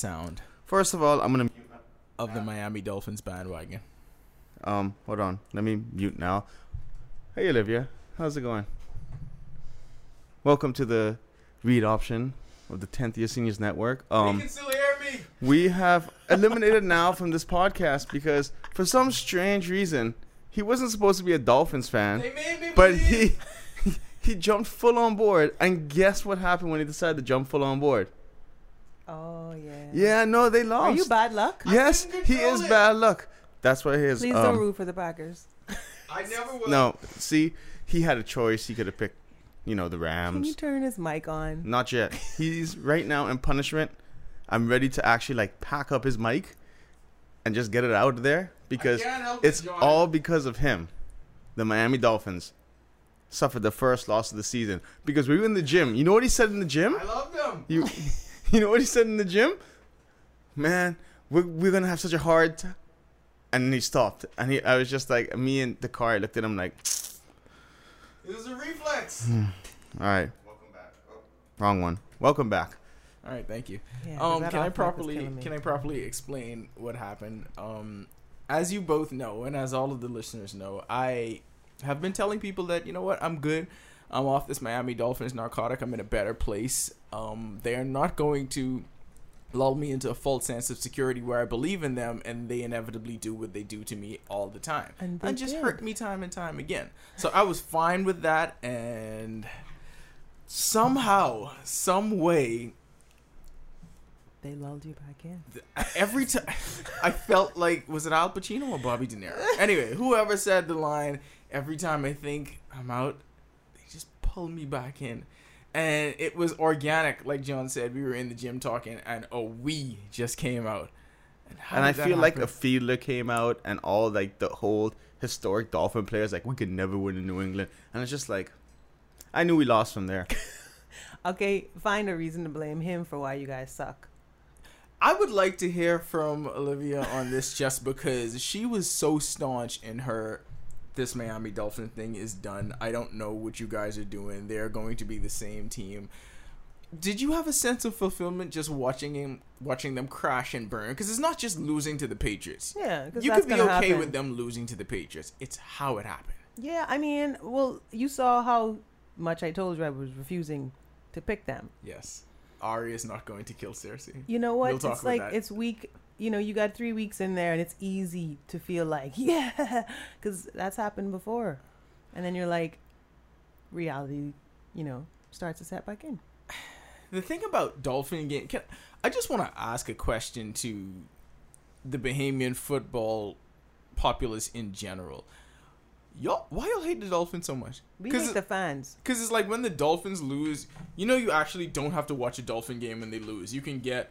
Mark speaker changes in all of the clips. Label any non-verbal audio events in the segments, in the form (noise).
Speaker 1: sound
Speaker 2: First of all, I'm gonna
Speaker 1: of the Miami Dolphins bandwagon.
Speaker 2: um hold on. Let me mute now. Hey Olivia, how's it going? Welcome to the read option of the 10th Year Seniors Network. Um,
Speaker 1: still hear me.
Speaker 2: we have eliminated now from this podcast because for some strange reason he wasn't supposed to be a Dolphins fan,
Speaker 1: made me
Speaker 2: but he (laughs) he jumped full on board. And guess what happened when he decided to jump full on board?
Speaker 3: Oh yeah.
Speaker 2: Yeah, no, they lost.
Speaker 3: Are you bad luck?
Speaker 2: Yes, he is
Speaker 1: it.
Speaker 2: bad luck. That's what he is.
Speaker 3: Please
Speaker 2: um,
Speaker 3: don't root for the Packers.
Speaker 1: I (laughs) never will.
Speaker 2: No, see, he had a choice. He could have picked, you know, the Rams.
Speaker 3: Can you turn his mic on?
Speaker 2: Not yet. He's right now in punishment. I'm ready to actually like pack up his mic and just get it out of there because it's
Speaker 1: it,
Speaker 2: all because of him. The Miami Dolphins suffered the first loss of the season because we were in the gym. You know what he said in the gym?
Speaker 1: I love them.
Speaker 2: You, (laughs) (laughs) you know what he said in the gym? Man, we're, we're gonna have such a hard. T-. And then he stopped, and he, I was just like, me and the car. I looked at him like,
Speaker 1: It was a reflex.
Speaker 2: all right,
Speaker 1: Welcome back. Oh.
Speaker 2: wrong one. Welcome back.
Speaker 1: All right, thank you.
Speaker 3: Yeah, 'cause
Speaker 1: um, can I
Speaker 3: off mic was
Speaker 1: properly can I properly explain what happened? Um, as you both know, and as all of the listeners know, I have been telling people that you know what, I'm good. I'm off this Miami Dolphins narcotic. I'm in a better place. Um, they are not going to lull me into a false sense of security where I believe in them, and they inevitably do what they do to me all the time,
Speaker 3: And
Speaker 1: and just
Speaker 3: did.
Speaker 1: hurt me time and time again. So I was fine with that, and somehow, some way,
Speaker 3: They lulled you back in.
Speaker 1: every time (laughs) I felt like was it Al Pacino or Bobby De Niro? Anyway, whoever said the line, every time I think I'm out, they just pull me back in. And it was organic, like John said. We were in the gym talking, and a we just came out. And, how
Speaker 2: and I
Speaker 1: did that
Speaker 2: feel like a
Speaker 1: happen?
Speaker 2: fielder came out, and all like the whole historic Dolphin players like we could never win in New England, and it's just like, I knew we lost from there. (laughs)
Speaker 3: Okay, find a reason to blame him for why you guys suck.
Speaker 1: I would like to hear from Olivia on this just because she was so staunch in her this Miami Dolphin thing is done. I don't know what you guys are doing. They're going to be the same team. Did you have a sense of fulfillment just watching him watching them crash and burn? Because it's not just losing to the Patriots.
Speaker 3: Yeah,
Speaker 1: You
Speaker 3: that's
Speaker 1: could be okay
Speaker 3: happen.
Speaker 1: with them losing to the Patriots. It's how it happened.
Speaker 3: Yeah, I mean, well, you saw how much I told you I was refusing to pick them.
Speaker 1: Yes. Ari is not going to kill Cersei.
Speaker 3: You know what?
Speaker 1: We'll talk
Speaker 3: it's
Speaker 1: about
Speaker 3: like
Speaker 1: that.
Speaker 3: it's week. You know, you got three weeks in there, and it's easy to feel like (laughs) yeah, because that's happened before, and then you're like, reality, you know, starts to set back in. (sighs)
Speaker 1: The thing about Dolphin game, can, I just want to ask a question to the Bahamian football populace in general. Y'all, why y'all hate the Dolphins so much?
Speaker 3: We hate the fans.
Speaker 1: Because it's like when the Dolphins lose, you know, you actually don't have to watch a Dolphin game when they lose. You can get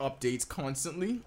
Speaker 1: updates constantly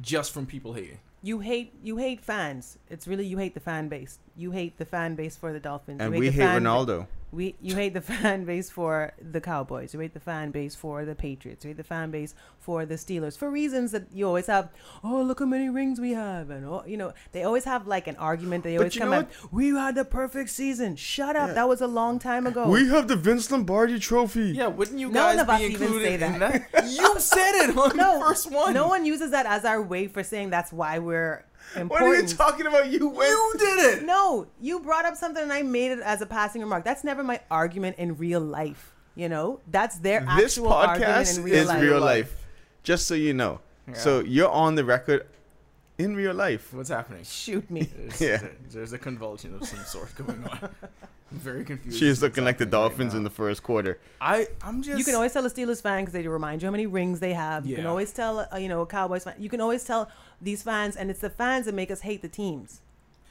Speaker 1: just from people hating.
Speaker 3: You hate you hate fans. It's really you hate the fan base. You hate the fan base for the Dolphins.
Speaker 2: And
Speaker 3: you
Speaker 2: we
Speaker 3: the
Speaker 2: hate
Speaker 3: fan-
Speaker 2: Ronaldo.
Speaker 3: We you hate the (laughs) fan base for the Cowboys. You hate the fan base for the Patriots. You hate the fan base for the Steelers for reasons that you always have. Oh, look how many rings we have, and oh, you know they always have like an argument. They always come
Speaker 2: know
Speaker 3: out. We had the perfect season. Shut up.
Speaker 2: Yeah.
Speaker 3: That was a long time ago.
Speaker 2: We have the Vince Lombardi Trophy.
Speaker 1: Yeah, wouldn't you
Speaker 3: None
Speaker 1: guys
Speaker 3: of us
Speaker 1: be
Speaker 3: even
Speaker 1: included
Speaker 3: say
Speaker 1: in
Speaker 3: that.
Speaker 1: that? You said it on (laughs)
Speaker 3: no
Speaker 1: the first one.
Speaker 3: No one uses that as our way for saying that's why we're
Speaker 2: What are you talking about? You went.
Speaker 1: You did it.
Speaker 3: No, you brought up something and I made it as a passing remark. That's never my argument in real life. You know, that's their
Speaker 2: This
Speaker 3: actual argument
Speaker 2: podcast
Speaker 3: in real
Speaker 2: is
Speaker 3: life.
Speaker 2: real life. Just so you know. So you're on the record in real life.
Speaker 1: What's happening?
Speaker 3: Shoot me.
Speaker 1: There's,
Speaker 2: Yeah.
Speaker 1: there's a convulsion of some sort going on. (laughs) I'm (laughs) very confused.
Speaker 2: She's
Speaker 1: as to
Speaker 2: looking like the
Speaker 1: happening right
Speaker 2: Dolphins in the first quarter.
Speaker 1: I I'm just
Speaker 3: You can always tell a Steelers fan because they remind you how many rings they have. You can always tell, uh, you know, a Cowboys fan. You can always tell these fans, and it's the fans that make us hate the teams.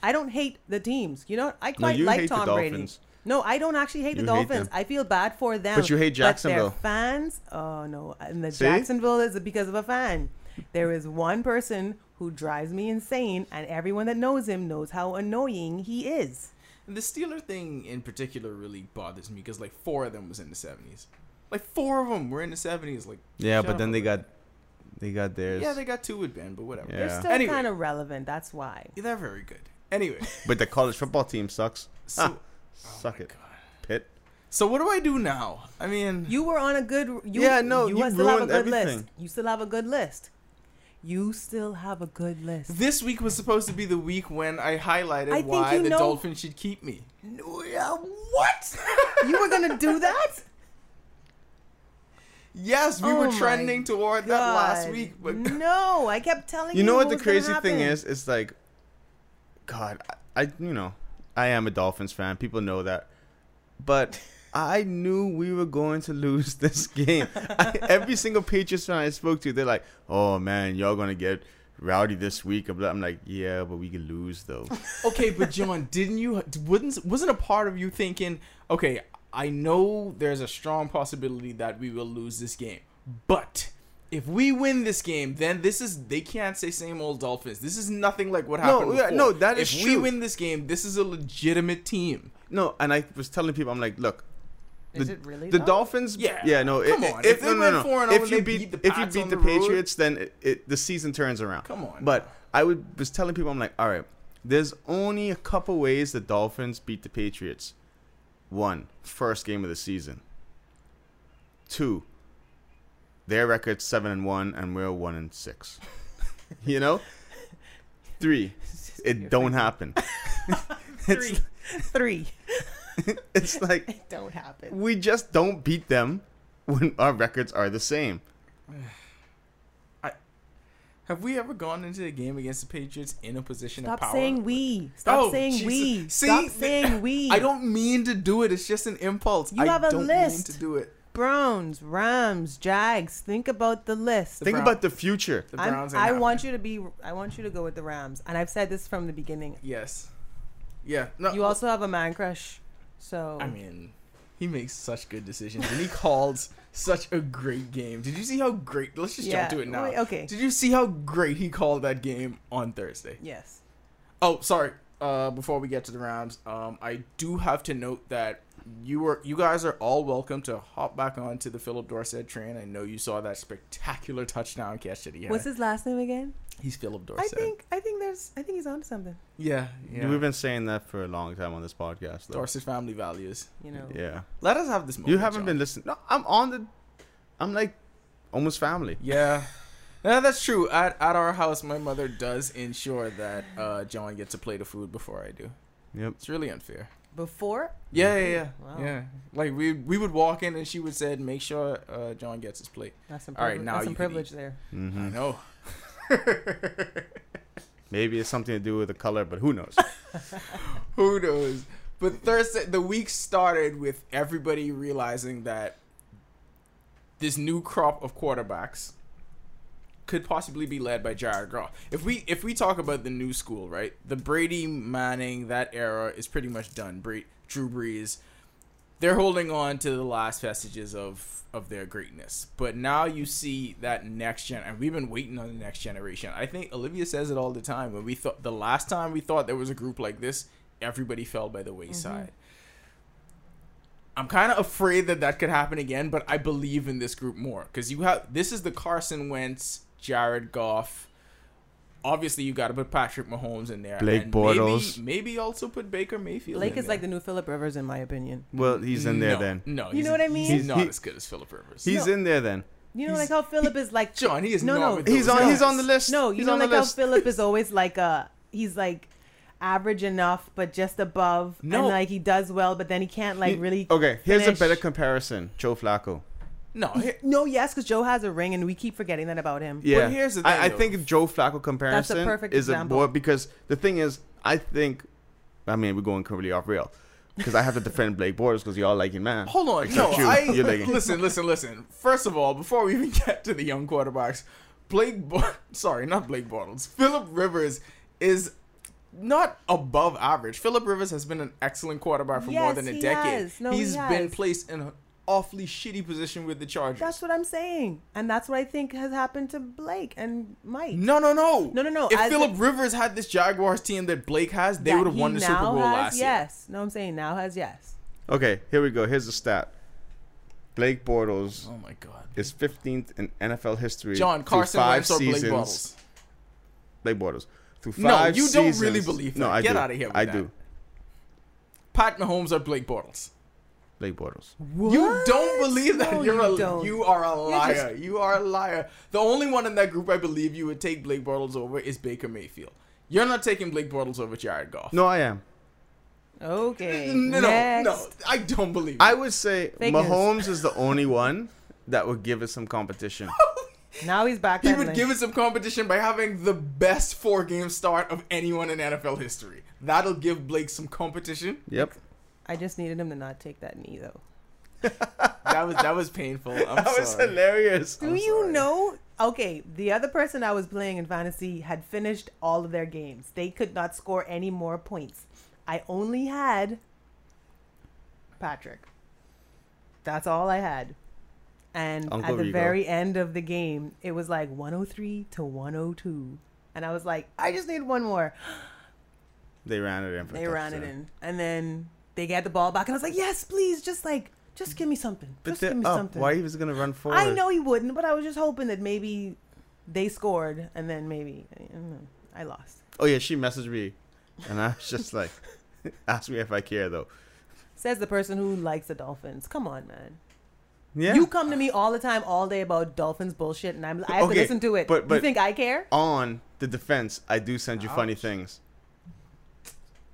Speaker 3: I don't hate the teams. You know, I quite
Speaker 2: you
Speaker 3: like Tom Brady.
Speaker 2: Dolphins.
Speaker 3: No, I don't actually hate the
Speaker 2: You hate
Speaker 3: Dolphins.
Speaker 2: them.
Speaker 3: I feel bad for them.
Speaker 2: But you hate Jacksonville.
Speaker 3: But their fans, oh no, and the
Speaker 2: See?
Speaker 3: Jacksonville is because of a fan. There is one person who drives me insane, and everyone that knows him knows how annoying he is.
Speaker 1: The Steeler thing in particular really bothers me because like four of them was in the 70s. Like four of them were in the 70s. Like
Speaker 2: Yeah, but then they got they got
Speaker 1: it.
Speaker 2: theirs.
Speaker 1: yeah, they got two with Ben, but whatever.
Speaker 2: Yeah.
Speaker 3: They're still
Speaker 1: Anyway.
Speaker 3: kind of relevant. That's why.
Speaker 1: They're very good. Anyway, (laughs)
Speaker 2: but the college football team sucks.
Speaker 1: so (laughs)
Speaker 2: Ah,
Speaker 1: oh
Speaker 2: suck
Speaker 1: my
Speaker 2: it,
Speaker 1: God.
Speaker 2: Pitt.
Speaker 1: So what do I do now? I mean,
Speaker 3: You were on a good. You,
Speaker 2: Yeah, no,
Speaker 3: you,
Speaker 2: you
Speaker 3: still have a
Speaker 2: ruined
Speaker 3: good list. You still have a good list. You still have a good list.
Speaker 1: this week was supposed to be the week when I highlighted
Speaker 3: I
Speaker 1: why the
Speaker 3: know-
Speaker 1: Dolphins should keep me. No, yeah, what?
Speaker 3: you were gonna do that?
Speaker 1: yes, we
Speaker 3: Oh
Speaker 1: were trending toward that last week, but (laughs)
Speaker 3: no, I kept telling you.
Speaker 2: You know what the crazy thing is? It's like, God, I, I you know, I am a Dolphins fan. People know that, but I knew we were going to lose (laughs) this game. I, every single Patriots fan I spoke to, they're like, "Oh man, y'all gonna get rowdy this week." I'm like, "Yeah, but we can lose though." (laughs)
Speaker 1: okay, but John, didn't you? Wouldn't wasn't a part of you thinking, okay, I know there's a strong possibility that we will lose this game, but if we win this game, then this is they can't say same old Dolphins. This is nothing like what happened.
Speaker 2: No,
Speaker 1: before.
Speaker 2: no, that is
Speaker 1: if we win this game, this is a legitimate team.
Speaker 2: no, and I was telling people, I'm like, "Look,
Speaker 3: Is it really?
Speaker 2: the
Speaker 3: though?
Speaker 2: Dolphins,
Speaker 1: Yeah.
Speaker 2: yeah, no.
Speaker 1: Come
Speaker 2: if,
Speaker 1: on,
Speaker 2: if,
Speaker 1: if they
Speaker 2: no, no,
Speaker 1: went
Speaker 2: no.
Speaker 1: 4 and oh
Speaker 2: if you beat,
Speaker 1: beat the
Speaker 2: if you beat
Speaker 1: on
Speaker 2: the,
Speaker 1: the road-
Speaker 2: Patriots, then it, it, the season turns around.
Speaker 1: Come on,
Speaker 2: But I would was telling people, I'm like, all right, there's only a couple ways the Dolphins beat the Patriots. One, first game of the season. Two, their record's seven and one, and we're one and six. (laughs) you know. Three, it don't happen. (laughs)
Speaker 3: Three. Three. (laughs)
Speaker 2: It's (laughs) like
Speaker 3: It don't happen.
Speaker 2: we just don't beat them when our records are the same. (sighs)
Speaker 1: have we ever gone into a game against the Patriots in a position
Speaker 3: Stop
Speaker 1: of power?
Speaker 3: Stop saying we. Stop
Speaker 1: Oh,
Speaker 3: saying
Speaker 1: Jesus.
Speaker 3: we.
Speaker 1: See,
Speaker 3: Stop saying we. (laughs)
Speaker 1: I don't mean to do it. It's just an impulse.
Speaker 3: You
Speaker 1: I
Speaker 3: have a
Speaker 1: don't
Speaker 3: list.
Speaker 1: mean to do it.
Speaker 3: Browns, Rams, Jags. Think about the list.
Speaker 1: The
Speaker 2: Think
Speaker 1: Brown-
Speaker 2: about the future.
Speaker 1: The
Speaker 3: I'm-
Speaker 1: Browns. ain't
Speaker 3: I
Speaker 1: happening.
Speaker 3: want you to be. I want you to go with the Rams, and I've said this from the beginning.
Speaker 1: Yes. Yeah. No.
Speaker 3: You also have a man crush, so
Speaker 1: I mean, he makes such good decisions, and he (laughs) calls such a great game. Did you see how great? Let's just
Speaker 3: yeah.
Speaker 1: jump to it now.
Speaker 3: Wait, okay.
Speaker 1: Did you see how great he called that game on Thursday?
Speaker 3: Yes.
Speaker 1: Oh, sorry. Uh, before we get to the Rams, um, I do have to note that you were, you guys are all welcome to hop back onto the Philip Dorsett train. I know you saw that spectacular touchdown catch that he had.
Speaker 3: What's his last name again?
Speaker 1: He's Philip
Speaker 3: Dorsey.
Speaker 1: I
Speaker 3: think. I think there's. I think he's onto something.
Speaker 1: Yeah, yeah.
Speaker 2: We've been saying that for a long time on this podcast. Though.
Speaker 1: Dorsett family values.
Speaker 3: You know.
Speaker 2: Yeah.
Speaker 1: Let us have this moment.
Speaker 2: You haven't
Speaker 1: John.
Speaker 2: been listening. No, I'm on the. I'm like almost family.
Speaker 1: Yeah. Yeah, that's true. At, at our house, my mother does ensure that uh, John gets a plate of food before I do.
Speaker 2: Yep.
Speaker 1: It's really unfair.
Speaker 3: Before.
Speaker 1: Yeah, yeah, yeah.
Speaker 3: Wow.
Speaker 1: Yeah. Like we we would walk in and she would said, "Make sure uh, John gets his plate."
Speaker 3: That's some.
Speaker 1: All right,
Speaker 3: privilege-
Speaker 1: now
Speaker 3: that's some
Speaker 1: you can
Speaker 3: privilege there.
Speaker 2: hmm
Speaker 1: I know. (laughs)
Speaker 2: Maybe it's something to do with the color, but who knows? (laughs)
Speaker 1: Who knows? But Thursday, the week started with everybody realizing that this new crop of quarterbacks could possibly be led by Jared Goff. If we if we talk about the new school, right? The Brady Manning that era is pretty much done. Drew Brees, they're holding on to the last vestiges of of their greatness. But now you see that next gen, and we've been waiting on the next generation. I think Olivia says it all the time. When we thought the last time we thought there was a group like this, everybody fell by the wayside. Mm-hmm. I'm kind of afraid that that could happen again, but I believe in this group more because you have this is the Carson Wentz, Jared Goff. Obviously, you got to put Patrick Mahomes in there.
Speaker 2: Blake
Speaker 1: and
Speaker 2: Bortles.
Speaker 1: Maybe, maybe also put Baker Mayfield.
Speaker 3: Blake
Speaker 1: in
Speaker 3: is
Speaker 1: there.
Speaker 3: like the new Philip Rivers, in my opinion.
Speaker 2: Well, he's in there
Speaker 1: no,
Speaker 2: then.
Speaker 1: No,
Speaker 3: You know what I mean?
Speaker 1: He's not
Speaker 2: He-
Speaker 1: as good as Philip Rivers.
Speaker 2: He's
Speaker 3: No.
Speaker 2: in there then.
Speaker 3: You know,
Speaker 1: He's-
Speaker 3: like how Philip is like. (laughs)
Speaker 1: John, he is
Speaker 3: No,
Speaker 1: not.
Speaker 3: no.
Speaker 1: with
Speaker 2: He's
Speaker 1: those
Speaker 2: on. He's on the list.
Speaker 3: No,
Speaker 2: he's
Speaker 3: you know,
Speaker 2: on
Speaker 3: like
Speaker 2: the
Speaker 3: how
Speaker 2: list.
Speaker 3: Philip is (laughs) always like a. He's like average enough, but just above.
Speaker 1: No.
Speaker 3: and like he does well, but then he can't like
Speaker 2: He-
Speaker 3: really.
Speaker 2: Okay, here's a better comparison. Joe Flacco.
Speaker 1: No, he-
Speaker 3: No, yes, because Joe has a ring, and we keep forgetting that about him.
Speaker 2: Yeah,
Speaker 1: here's the
Speaker 2: I,
Speaker 1: thing,
Speaker 2: I
Speaker 1: though.
Speaker 2: think Joe Flacco comparison
Speaker 3: perfect
Speaker 2: is
Speaker 3: example.
Speaker 2: a more because the thing is, I think, I mean, we're going completely off rail because I have to defend Blake Bortles because y'all like him, man.
Speaker 1: Hold on, no,
Speaker 2: you.
Speaker 1: I
Speaker 2: You're like-
Speaker 1: listen, listen, listen. First of all, before we even (laughs) get to the young quarterbacks, Blake, Bo- (laughs) sorry, not Blake Bortles, Philip Rivers is not above average. Philip Rivers has been an excellent quarterback for more
Speaker 3: Yes,
Speaker 1: than a decade.
Speaker 3: he
Speaker 1: decade.
Speaker 3: has. No,
Speaker 1: He's
Speaker 3: he
Speaker 1: been placed in an awfully shitty position with the Chargers.
Speaker 3: That's what I'm saying, and that's what I think has happened to Blake and Mike.
Speaker 1: no, no, no,
Speaker 3: No, no, no,
Speaker 1: If Philip Rivers had this Jaguars team that Blake has, they would have won the Super Bowl
Speaker 3: has,
Speaker 1: last year.
Speaker 3: Yes, no, I'm saying now has yes.
Speaker 2: Okay, here we go. Here's the stat. Blake Bortles
Speaker 1: Oh my god,
Speaker 2: is 15th in NFL history.
Speaker 1: John Carson
Speaker 2: five
Speaker 1: Wentz or Blake
Speaker 2: seasons.
Speaker 1: Bortles?
Speaker 2: Blake Bortles. Through
Speaker 1: No,
Speaker 2: five
Speaker 1: you don't really believe
Speaker 2: No,
Speaker 1: that.
Speaker 2: I
Speaker 1: Get
Speaker 2: do.
Speaker 1: of here with
Speaker 2: I
Speaker 1: that.
Speaker 2: do.
Speaker 1: Pat Mahomes or Blake Bortles?
Speaker 2: Blake Bortles.
Speaker 1: You don't believe that
Speaker 3: No,
Speaker 1: you're
Speaker 3: you
Speaker 1: a
Speaker 3: don't.
Speaker 1: you are a
Speaker 3: You're
Speaker 1: liar. You are a liar. The only one in that group I believe you would take Blake Bortles over is Baker Mayfield. You're not taking Blake Bortles over Jared Goff.
Speaker 2: No, I am.
Speaker 3: Okay. (laughs)
Speaker 1: no,
Speaker 3: Next.
Speaker 1: no, I don't believe.
Speaker 2: I would say
Speaker 3: Fake news.
Speaker 2: Mahomes is the only one that would give us some competition. (laughs)
Speaker 3: Now he's back.
Speaker 1: He would give us some competition by having the best four game start of anyone in NFL history. That'll give Blake some competition.
Speaker 2: Yep.
Speaker 3: I just needed him to not take that knee though. (laughs)
Speaker 1: That was that was painful. I'm
Speaker 2: that was hilarious.
Speaker 3: Do
Speaker 1: I'm
Speaker 3: you
Speaker 1: sorry.
Speaker 3: know? Okay, the other person I was playing in fantasy had finished all of their games. They could not score any more points. I only had Patrick. That's all I had. And
Speaker 2: Uncle
Speaker 3: at the
Speaker 2: Rico.
Speaker 3: very end of the game, it was like 103 to 102. And I was like, I just need one more.
Speaker 2: They ran it in. For
Speaker 3: They ran it in. And then they get the ball back. And I was like, yes, please. Just like, just give me something.
Speaker 2: But
Speaker 3: Just
Speaker 2: they're
Speaker 3: give me
Speaker 2: up.
Speaker 3: something.
Speaker 2: Why he was gonna run forward?
Speaker 3: I know he wouldn't, but I was just hoping that maybe they scored and then maybe I, I lost.
Speaker 2: Oh yeah, she messaged me, and I was just like, (laughs) ask me if I care though.
Speaker 3: Says the person who likes the Dolphins. Come on, man.
Speaker 2: Yeah.
Speaker 3: You come to me all the time, all day about Dolphins bullshit, and I'm I have
Speaker 2: Okay,
Speaker 3: to listen to it.
Speaker 2: but-
Speaker 3: you think I care?
Speaker 2: On the defense, I do send you funny things.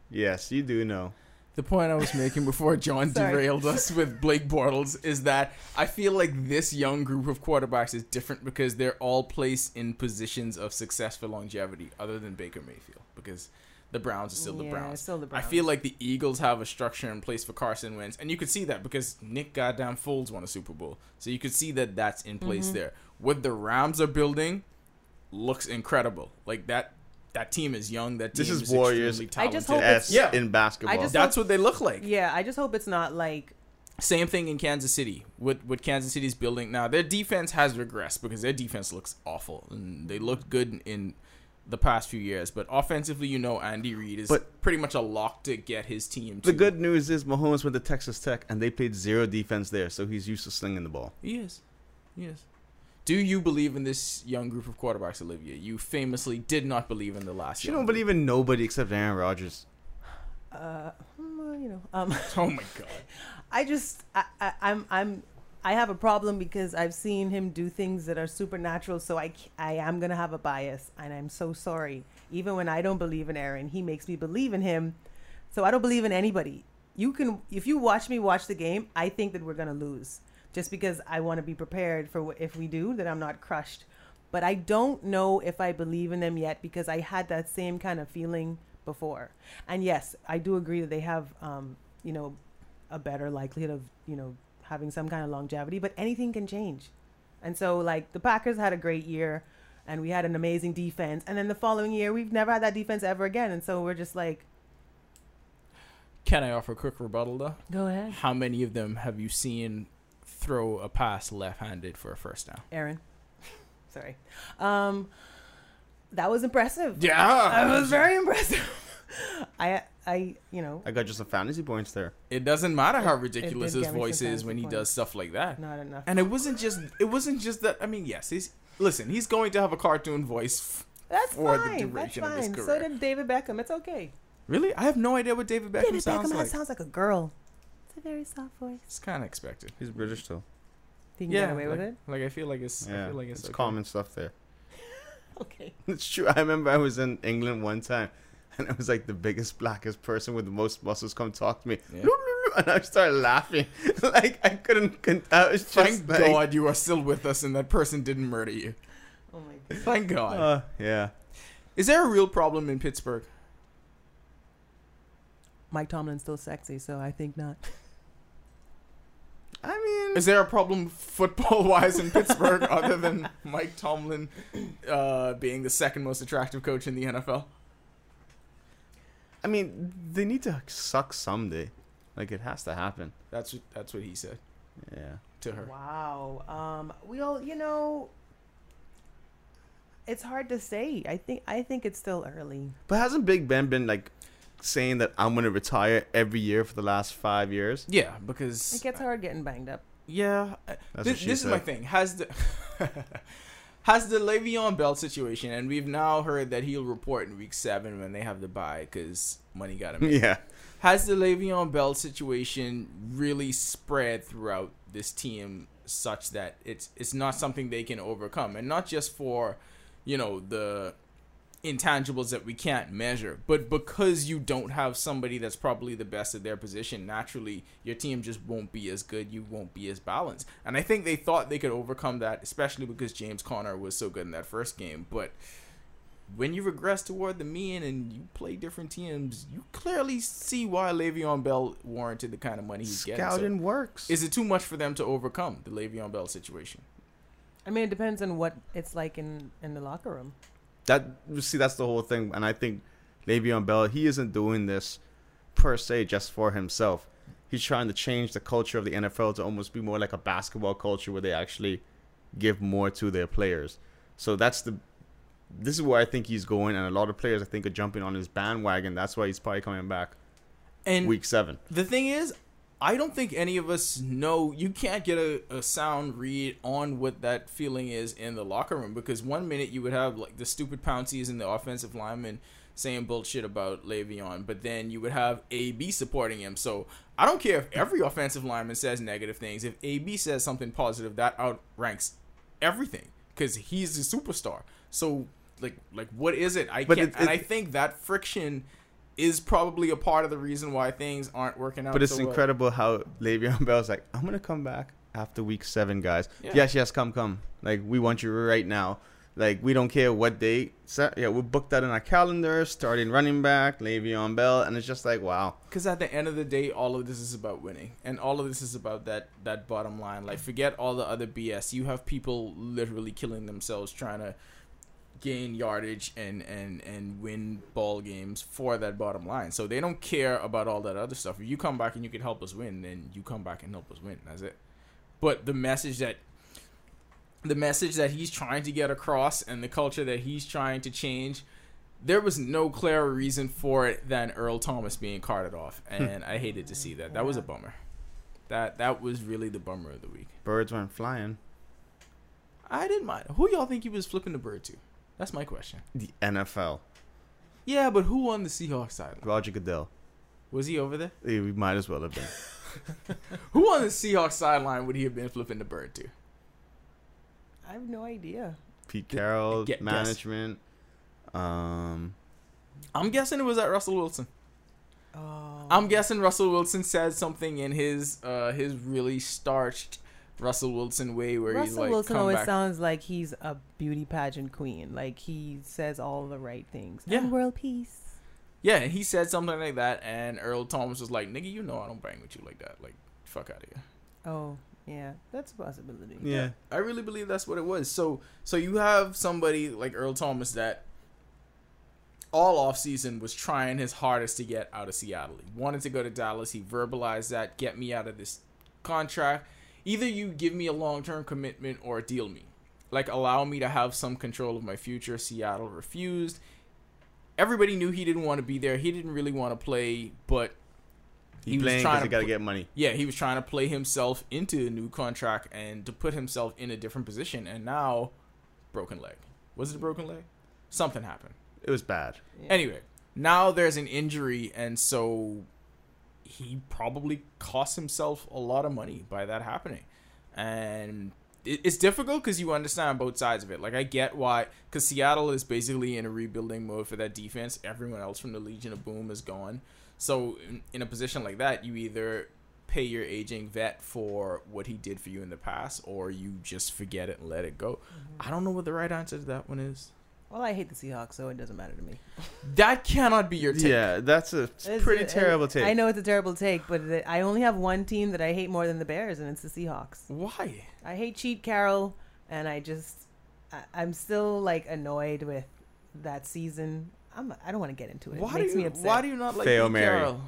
Speaker 2: Yes, you do know.
Speaker 1: The point I was making before John (laughs) derailed us with Blake Bortles is that I feel like this young group of quarterbacks is different because they're all placed in positions of success for longevity, other than Baker Mayfield, because the Browns are still the
Speaker 3: Yeah,
Speaker 1: Browns.
Speaker 3: still the Browns.
Speaker 1: I feel like the Eagles have a structure in place for Carson Wentz, and you could see that because Nick goddamn Foles won a Super Bowl, so you could see that that's in place
Speaker 3: Mm-hmm.
Speaker 1: there. What the Rams are building looks incredible. Like that, that team is young. That team
Speaker 2: This is Warriors.
Speaker 1: extremely
Speaker 3: I just
Speaker 1: talented.
Speaker 3: hope
Speaker 2: S
Speaker 1: Yeah.
Speaker 2: in basketball.
Speaker 3: I just-
Speaker 1: That's what they look like.
Speaker 3: Yeah, I just hope it's not like
Speaker 1: Same thing in Kansas City. What what Kansas City's building now, their defense has regressed because their defense looks awful and they looked good in, in the past few years. But offensively, you know, Andy Reid is
Speaker 2: But-
Speaker 1: pretty much a lock to get his team.
Speaker 2: the
Speaker 1: to-
Speaker 2: good news is Mahomes went to Texas Tech, and they played zero defense there, so he's used to slinging the ball.
Speaker 1: He is. He is. Do you believe in this young group of quarterbacks, Olivia? You famously did not believe in the last.
Speaker 2: She
Speaker 1: young
Speaker 2: don't
Speaker 1: group.
Speaker 2: believe in nobody except Aaron Rodgers.
Speaker 3: uh you know, um (laughs)
Speaker 1: Oh my god. (laughs)
Speaker 3: I just I, I I'm I'm I have a problem because I've seen him do things that are supernatural, so I, I am gonna have a bias, and I'm so sorry. Even when I don't believe in Aaron, he makes me believe in him, so I don't believe in anybody. You can if you watch me watch the game, I think that we're gonna lose, just because I want to be prepared for if we do that I'm not crushed. But I don't know if I believe in them yet because I had that same kind of feeling before. And yes, I do agree that they have, um, you know, a better likelihood of you know having some kind of longevity but anything can change and so like the packers had a great year and we had an amazing defense and then the following year we've never had that defense ever again and so we're just like
Speaker 1: Can I offer a quick rebuttal though?
Speaker 3: go ahead
Speaker 1: How many of them have you seen throw a pass left-handed for a first down?
Speaker 3: aaron sorry um that was impressive
Speaker 1: Yeah,
Speaker 3: that was very impressive (laughs) i i you know
Speaker 2: I got just some fantasy points there.
Speaker 1: It doesn't matter how ridiculous his
Speaker 3: get me some
Speaker 1: voice is when he
Speaker 3: points.
Speaker 1: does stuff like that.
Speaker 3: not enough
Speaker 1: And it wasn't just it wasn't just that I mean, yes, he's listen, he's going to have a cartoon voice. f-
Speaker 3: that's
Speaker 1: for the
Speaker 3: fine that's
Speaker 1: duration of his
Speaker 3: fine so did david beckham it's okay
Speaker 1: Really? I have no idea what David Beckham sounds like.
Speaker 3: david
Speaker 1: sounds
Speaker 3: beckham
Speaker 1: like.
Speaker 3: sounds like a girl it's a very soft voice
Speaker 1: it's kind of expected.
Speaker 2: He's British though.
Speaker 3: you can
Speaker 1: yeah,
Speaker 3: get away
Speaker 1: like,
Speaker 3: with it
Speaker 1: Like I feel like it's I
Speaker 2: Yeah,
Speaker 1: feel like it's,
Speaker 2: it's
Speaker 1: okay.
Speaker 2: common stuff there. (laughs)
Speaker 3: okay (laughs)
Speaker 2: It's true. I remember I was in England one time, and it was like the biggest, blackest person with the most muscles come talk to me,
Speaker 1: Yeah. (laughs)
Speaker 2: and I started laughing like I couldn't. Con- I was just
Speaker 1: Thank
Speaker 2: like,
Speaker 1: God you are still with us and that person didn't murder you.
Speaker 3: oh my god
Speaker 1: Thank God.
Speaker 2: Uh, yeah.
Speaker 1: is there a real problem in Pittsburgh?
Speaker 3: Mike Tomlin's still sexy, so I think not.
Speaker 2: I mean,
Speaker 1: Is there a problem football wise in Pittsburgh (laughs) other than Mike Tomlin uh, being the second most attractive coach in the NFL?
Speaker 2: I mean, they need to suck someday. Like it has to happen.
Speaker 1: That's what, that's what he said
Speaker 2: Yeah.
Speaker 1: to her.
Speaker 3: Wow. Um, we all, you know, it's hard to say. I think I think it's still early.
Speaker 2: But hasn't Big Ben been like saying that I'm gonna retire every year for the last five years?
Speaker 1: Yeah, because
Speaker 3: It gets hard getting banged up.
Speaker 1: Yeah, uh,
Speaker 2: That's
Speaker 1: this, this is my thing. Has the (laughs) has the Le'Veon Bell situation, and we've now heard that he'll report in week seven when they have the bye because money got him.
Speaker 2: Yeah.
Speaker 1: has the Le'Veon Bell situation really spread throughout this team such that it's it's not something they can overcome, and not just for, you know, the intangibles that we can't measure, but because you don't have somebody that's probably the best at their position, naturally your team just won't be as good. You won't be as balanced, and I think they thought they could overcome that, especially because James Conner was so good in that first game, but when you regress toward the mean and you play different teams, you clearly see why Le'Veon Bell warranted the kind of money he's getting.
Speaker 2: Scouting
Speaker 1: So
Speaker 2: works.
Speaker 1: is it too much for them to overcome the Le'Veon Bell situation?
Speaker 3: I mean, it depends on what it's like in in the locker room.
Speaker 2: That you see that's the whole thing, and I think Le'Veon Bell he isn't doing this per se just for himself. He's trying to change the culture of the NFL to almost be more like a basketball culture where they actually give more to their players. So that's the this is where I think he's going, and a lot of players I think are jumping on his bandwagon. That's why he's probably coming back
Speaker 1: And
Speaker 2: week seven.
Speaker 1: the thing is, I don't think any of us know. You can't get a, a sound read on what that feeling is in the locker room because one minute you would have like the stupid Pounceys and the offensive linemen saying bullshit about Le'Veon, but then you would have AB supporting him. So I don't care if every offensive lineman says negative things. If AB says something positive, that outranks everything because he's a superstar. So like like what is it? I
Speaker 2: But
Speaker 1: can't,
Speaker 2: it-
Speaker 1: and I think that friction is probably a part of the reason why things aren't working out.
Speaker 2: But it's
Speaker 1: so well.
Speaker 2: incredible how Le'Veon Bell's like, I'm gonna come back after week seven, guys.
Speaker 1: Yeah.
Speaker 2: Yes, yes, come, come. Like we want you right now. Like we don't care what date. So, yeah, we booked that in our calendar. Starting running back, Le'Veon Bell, and it's just like, wow.
Speaker 1: Because at the end of the day, all of this is about winning, and all of this is about that that bottom line. Like, forget all the other BS. You have people literally killing themselves trying to gain yardage and and and win ball games for that bottom line. So they don't care about all that other stuff. If you come back and you can help us win, then you come back and help us win. That's it. But the message that the message that he's trying to get across and the culture that he's trying to change there was no clearer reason for it than Earl Thomas being carted off, hmm. and I hated to see that. That was a bummer. That that was really the bummer of the week.
Speaker 2: Birds weren't flying.
Speaker 1: I didn't mind. Who y'all think he was flipping the bird to? That's my question.
Speaker 2: The NFL.
Speaker 1: Yeah, but who on the Seahawks side?
Speaker 2: Roger Goodell.
Speaker 1: Was he over there?
Speaker 2: We might as well have been. (laughs)
Speaker 1: Who on the Seahawks sideline would he have been flipping the bird to?
Speaker 3: I have no idea.
Speaker 2: Pete Carroll,
Speaker 1: Get- guess.
Speaker 2: management. Um,
Speaker 1: I'm guessing it was at Russell Wilson.
Speaker 3: Oh,
Speaker 1: I'm guessing Russell Wilson said something in his uh his really starched Russell Wilson way where he's
Speaker 3: Russell
Speaker 1: like
Speaker 3: Wilson
Speaker 1: come
Speaker 3: always
Speaker 1: back.
Speaker 3: sounds like he's a beauty pageant queen. Like he says all the right things.
Speaker 1: Yeah.
Speaker 3: And world peace.
Speaker 1: Yeah, he said something like that, and Earl Thomas was like, "Nigga, you know I don't bang with you like that. Like, fuck out of here."
Speaker 3: Oh, yeah, that's a possibility.
Speaker 2: yeah.
Speaker 1: I really believe that's what it was. So, so you have somebody like Earl Thomas that all off season was trying his hardest to get out of Seattle. He wanted to go to Dallas. He verbalized that, "Get me out of this contract. Either you give me a long term commitment or deal me. Like, allow me to have some control of my future." Seattle refused. Everybody knew he didn't want to be there. He didn't really want to play, but
Speaker 2: He,
Speaker 1: He was trying to
Speaker 2: he got to
Speaker 1: put-
Speaker 2: get money.
Speaker 1: yeah, he was trying to play himself into a new contract and to put himself in a different position. And now, broken leg. Was it a broken leg? Something happened.
Speaker 2: It was bad.
Speaker 3: Yeah.
Speaker 1: Anyway, now there's an injury, and so he probably cost himself a lot of money by that happening. And it's difficult because you understand both sides of it. Like, I get why, because Seattle is basically in a rebuilding mode for that defense. Everyone else from the Legion of Boom is gone. So, in, in a position like that, you either pay your aging vet for what he did for you in the past, or you just forget it and let it go. Mm-hmm. I don't know what the right answer to that one is.
Speaker 3: Well, I hate the Seahawks, so it doesn't matter to me.
Speaker 1: That cannot be your take.
Speaker 2: Yeah, that's a
Speaker 3: It's-
Speaker 2: pretty
Speaker 3: it-
Speaker 2: terrible take.
Speaker 3: I know it's a terrible take, but the, I only have one team that I hate more than the Bears, and it's the Seahawks.
Speaker 1: Why?
Speaker 3: I hate Cheat Carroll, and I just, I, I'm still like annoyed with that season. I'm, I don't want to get into it.
Speaker 1: Why
Speaker 3: it
Speaker 1: do you
Speaker 3: me upset.
Speaker 1: Why do you not like
Speaker 2: Fail
Speaker 1: Pete
Speaker 2: Mary.
Speaker 1: Carroll?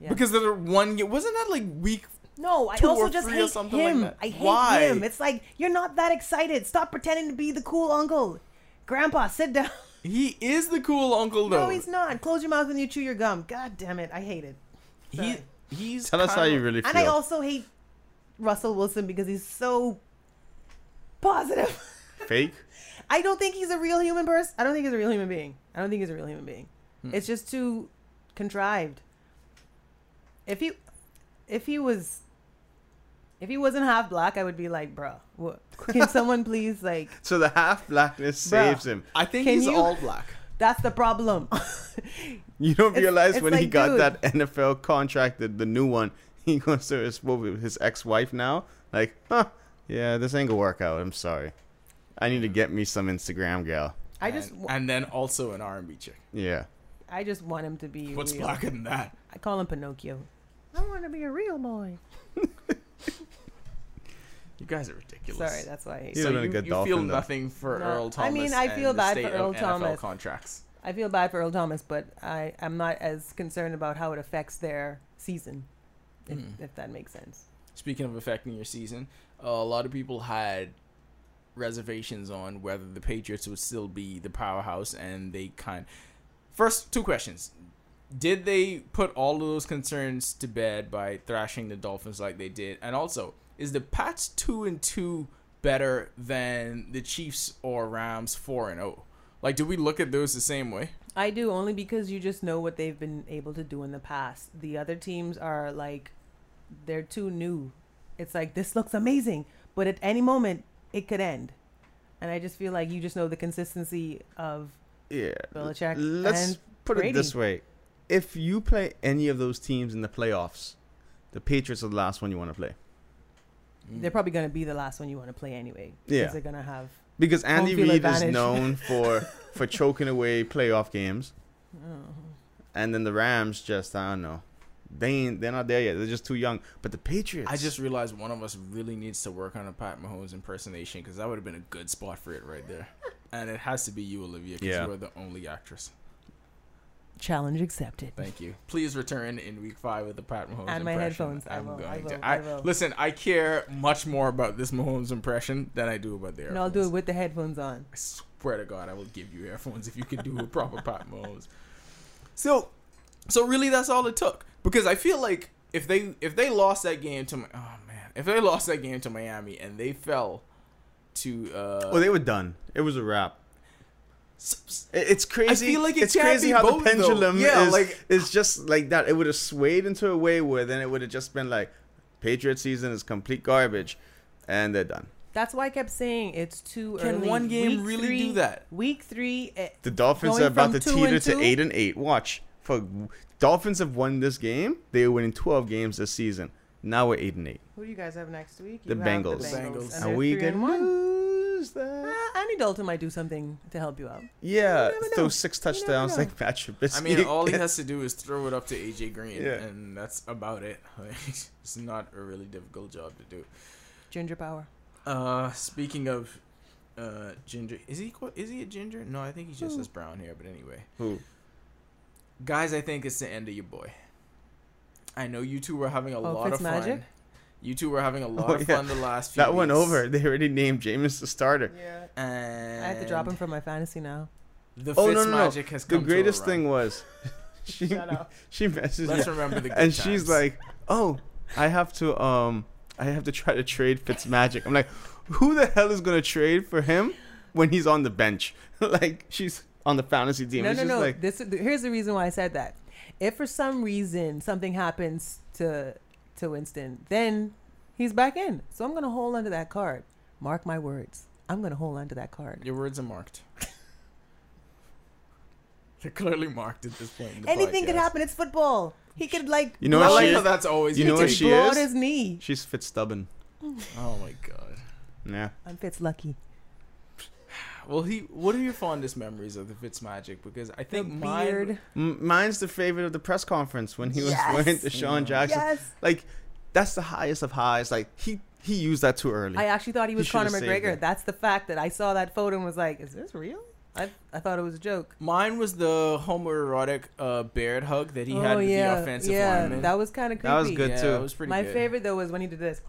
Speaker 3: Yeah.
Speaker 1: Because of the one year, wasn't that like week?
Speaker 3: No, I
Speaker 1: two
Speaker 3: also
Speaker 1: or
Speaker 3: just
Speaker 1: three or
Speaker 3: hate
Speaker 1: something like
Speaker 3: him.
Speaker 1: that.
Speaker 3: I hate
Speaker 1: Why?
Speaker 3: him. It's like you're not that excited. Stop pretending to be the cool uncle. Grandpa, sit down. (laughs)
Speaker 1: He is the cool uncle though.
Speaker 3: No, he's not. Close your mouth when you chew your gum. God damn it, I hate it.
Speaker 1: He he's.
Speaker 2: Tell us how
Speaker 1: kinda-
Speaker 2: you really feel.
Speaker 3: And I also hate Russell Wilson because he's so positive. (laughs)
Speaker 2: Fake.
Speaker 3: I don't think he's a real human person. I don't think he's a real human being. I don't think he's a real human being.
Speaker 1: Hmm.
Speaker 3: It's just too contrived. If he, if he was, if he wasn't half black, I would be like, bruh, what? Can (laughs) someone please like?
Speaker 2: So the half blackness
Speaker 3: Bruh.
Speaker 2: saves him.
Speaker 1: I think
Speaker 3: Can
Speaker 1: he's
Speaker 3: you-
Speaker 1: all black.
Speaker 3: That's the problem. (laughs)
Speaker 2: You don't
Speaker 3: It's-
Speaker 2: realize
Speaker 3: it's
Speaker 2: when he got
Speaker 3: dude.
Speaker 2: that NFL contract, the, the new one, (laughs) he goes to his, what was it, his ex-wife now. Like, huh, yeah, this ain't gonna work out. I'm sorry. I need to get me some Instagram gal.
Speaker 3: I just,
Speaker 1: and, and then also an R&B chick.
Speaker 2: Yeah.
Speaker 3: I just want him to be.
Speaker 1: What's
Speaker 3: real.
Speaker 1: blacker than that?
Speaker 3: I call him Pinocchio. I want to be a real boy.
Speaker 1: You guys are ridiculous.
Speaker 3: Sorry, that's why I hate.
Speaker 2: He's
Speaker 1: so
Speaker 2: been a
Speaker 1: you,
Speaker 2: good
Speaker 1: you feel
Speaker 2: though.
Speaker 1: nothing for
Speaker 3: No.
Speaker 1: Earl Thomas.
Speaker 3: I mean, I feel bad for Earl
Speaker 1: of NFL
Speaker 3: Thomas.
Speaker 1: contracts.
Speaker 3: I feel bad for Earl Thomas, but I I'm not as concerned about how it affects their season, if,
Speaker 1: Mm.
Speaker 3: if that makes sense.
Speaker 1: Speaking of affecting your season, uh, a lot of people had reservations on whether the Patriots would still be the powerhouse, and they kind. First, two questions: Did they put all of those concerns to bed by thrashing the Dolphins like they did? And also, is the Pats two and two better than the Chiefs or Rams four and zero? Like, do we look at those the same way?
Speaker 3: I do only because you just know what they've been able to do in the past. The other teams are like they're too new. It's like this looks amazing, but at any moment it could end. And I just feel like you just know the consistency of
Speaker 2: Yeah.
Speaker 3: Belichick
Speaker 2: Let's
Speaker 3: and
Speaker 2: put it this way: if you play any of those teams in the playoffs, the Patriots are the last one you want to play Mm.
Speaker 3: they're probably going to be the last one you want to play anyway. Because
Speaker 2: Yeah.
Speaker 3: they're going to have.
Speaker 2: because Andy
Speaker 3: field
Speaker 2: Reid is known for (laughs) for choking away playoff games,
Speaker 3: Oh.
Speaker 2: and then the Rams just I don't know, they ain't they're not there yet. They're just too young. But the Patriots,
Speaker 1: I just realized one of us really needs to work on a Pat Mahomes impersonation because that would have been a good spot for it right there. And it has to be you, Olivia, because
Speaker 2: Yeah.
Speaker 1: you are the only actress.
Speaker 3: Challenge accepted.
Speaker 1: Thank you. Please return in week five with the Pat Mahomes
Speaker 3: And my
Speaker 1: impression.
Speaker 3: headphones. I
Speaker 1: I'm
Speaker 3: will, I
Speaker 1: going
Speaker 3: will,
Speaker 1: to.
Speaker 3: I will.
Speaker 1: listen. I care much more about this Mahomes impression than I do about the
Speaker 3: And I'll do it with the headphones on.
Speaker 1: I swear to God, I will give you earphones if you can do a proper Pat Mahomes. So, so really, that's all it took because I feel like if they if they lost that game to my oh man if they lost that game to Miami and they fell to uh
Speaker 2: well, they were done. It was a wrap.
Speaker 1: S- s-
Speaker 2: It- It's crazy.
Speaker 1: I feel like it
Speaker 2: it's
Speaker 1: can't
Speaker 2: crazy
Speaker 1: be
Speaker 2: how
Speaker 1: both,
Speaker 2: the
Speaker 1: though.
Speaker 2: pendulum
Speaker 1: Yeah,
Speaker 2: is,
Speaker 1: like-
Speaker 2: is just like that. It would have swayed into a way where then it would have just been like, Patriot season is complete garbage, and they're done.
Speaker 3: That's why I kept saying it's too
Speaker 1: Can
Speaker 3: early.
Speaker 1: one game
Speaker 3: Week
Speaker 1: really
Speaker 3: three-
Speaker 1: do that?
Speaker 3: Week three. eh,
Speaker 2: The Dolphins are about to teeter to eight and eight. Watch for Dolphins have won this game. They are winning twelve games this season. Now we're eight and eight.
Speaker 3: Who do you guys have next week?
Speaker 2: The
Speaker 3: You have
Speaker 2: Bengals.
Speaker 1: The Bengals.
Speaker 3: And
Speaker 2: Are we
Speaker 3: three
Speaker 2: gonna lose that?
Speaker 3: Andy Dalton might do something to help you out.
Speaker 2: Yeah,
Speaker 3: You never
Speaker 2: those six touchdowns
Speaker 3: know.
Speaker 2: like Patrick Trubisky.
Speaker 1: I mean, all he (laughs) has to do is throw it up to AJ Green,
Speaker 2: Yeah.
Speaker 1: and that's about it. (laughs) Like, it's not a really difficult job to do.
Speaker 3: Ginger power.
Speaker 1: Uh, speaking of uh ginger, is he is he a ginger? No, I think he just
Speaker 3: Who?
Speaker 1: has brown hair. But anyway,
Speaker 2: Who?
Speaker 1: guys, I think it's the end of your boy. I know you two were having a
Speaker 3: Oh,
Speaker 1: lot of fun.
Speaker 3: Fitzmagic?
Speaker 1: You two were having a (laughs) lot
Speaker 2: Oh,
Speaker 1: of
Speaker 2: yeah.
Speaker 1: fun the last few.
Speaker 2: That went
Speaker 1: weeks.
Speaker 2: over. They already named Jameis the starter.
Speaker 3: Yeah.
Speaker 1: And
Speaker 3: I have to drop him from my fantasy now.
Speaker 1: The
Speaker 2: Oh,
Speaker 1: Fitz
Speaker 2: no, no, no.
Speaker 1: magic has
Speaker 2: The
Speaker 1: come
Speaker 2: greatest
Speaker 1: to a run.
Speaker 2: thing was (laughs) she (laughs) she messages
Speaker 1: Let's
Speaker 2: me
Speaker 1: remember the good
Speaker 2: and she's like, "Oh, I have to um I have to try to trade Fitzmagic." I'm like, "Who the hell is going to trade for him when he's on the bench?" like she's on the fantasy team.
Speaker 3: No,
Speaker 2: it's
Speaker 3: no,
Speaker 2: just
Speaker 3: no.
Speaker 2: like
Speaker 3: this here's the reason why I said that. If for some reason something happens to to Winston, then he's back in. So I'm gonna hold onto that card. Mark my words. I'm gonna hold onto that card.
Speaker 1: Your words are marked. (laughs) They're clearly marked at this point. In the
Speaker 3: Anything could happen. It's football. He could like.
Speaker 2: You know
Speaker 1: I
Speaker 2: what
Speaker 1: like
Speaker 2: she
Speaker 1: how
Speaker 2: is?
Speaker 1: that's always.
Speaker 2: You know what
Speaker 1: take.
Speaker 2: she
Speaker 3: blow out
Speaker 2: is?
Speaker 3: his knee.
Speaker 2: she's Fitz stubborn.
Speaker 1: Oh my god.
Speaker 2: Yeah.
Speaker 3: I'm Fitz lucky.
Speaker 1: Well, he. What are your fondest memories of the Fitz Magic? Because I think mine.
Speaker 2: M- mine's the favorite of the press conference when he was
Speaker 3: Yes.
Speaker 2: wearing DeSean
Speaker 1: Yeah.
Speaker 2: Jackson.
Speaker 3: Yes.
Speaker 2: Like that's the highest of highs. Like he he used that too early.
Speaker 3: I actually thought he was
Speaker 2: should've
Speaker 3: Conor McGregor.
Speaker 2: it.
Speaker 3: That's the fact that I saw that photo and was like, "Is this real?" I I thought it was a joke.
Speaker 1: Mine was the homoerotic uh, Baird hug that he had with the offensive
Speaker 3: Oh, yeah,
Speaker 1: lineman.
Speaker 3: that was kind of creepy.
Speaker 2: That was good
Speaker 1: yeah,
Speaker 2: too.
Speaker 1: It was pretty
Speaker 3: My
Speaker 1: good.
Speaker 3: favorite though was when he did this.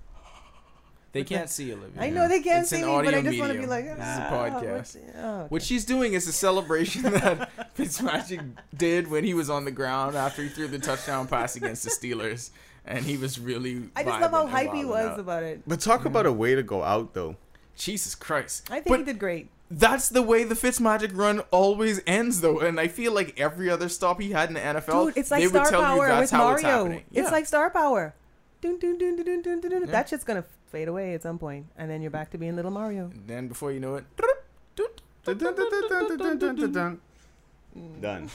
Speaker 1: They can't
Speaker 3: the-
Speaker 1: see Olivia.
Speaker 3: I know they can't
Speaker 1: It's
Speaker 3: see
Speaker 1: an
Speaker 3: me, but I just want to be
Speaker 1: medium.
Speaker 3: like,
Speaker 1: This is a
Speaker 3: "Ah,
Speaker 1: podcast.
Speaker 3: what's- oh, okay.
Speaker 1: What she's doing is a celebration (laughs) that Fitzmagic did when he was on the ground after he threw the touchdown pass against the Steelers, and he was really.
Speaker 3: I just love how hype he was
Speaker 1: out.
Speaker 3: about it.
Speaker 2: but talk about a way to go out though.
Speaker 1: Jesus Christ!
Speaker 3: I think
Speaker 1: But-
Speaker 3: he did great.
Speaker 1: That's the way the Fitzmagic run always ends, though, and I feel like every other stop he had in the NFL,
Speaker 3: Dude, it's like
Speaker 1: they would
Speaker 3: star
Speaker 1: tell
Speaker 3: power
Speaker 1: you that's
Speaker 3: with
Speaker 1: how it's
Speaker 3: Mario.
Speaker 1: happening.
Speaker 3: It's like star power. Dun, dun, dun, dun, dun, dun, dun, dun.
Speaker 1: Yeah.
Speaker 3: That shit's gonna fade away at some point, and then you're back to being little Mario.
Speaker 1: And then before you know it, (laughs)
Speaker 2: done.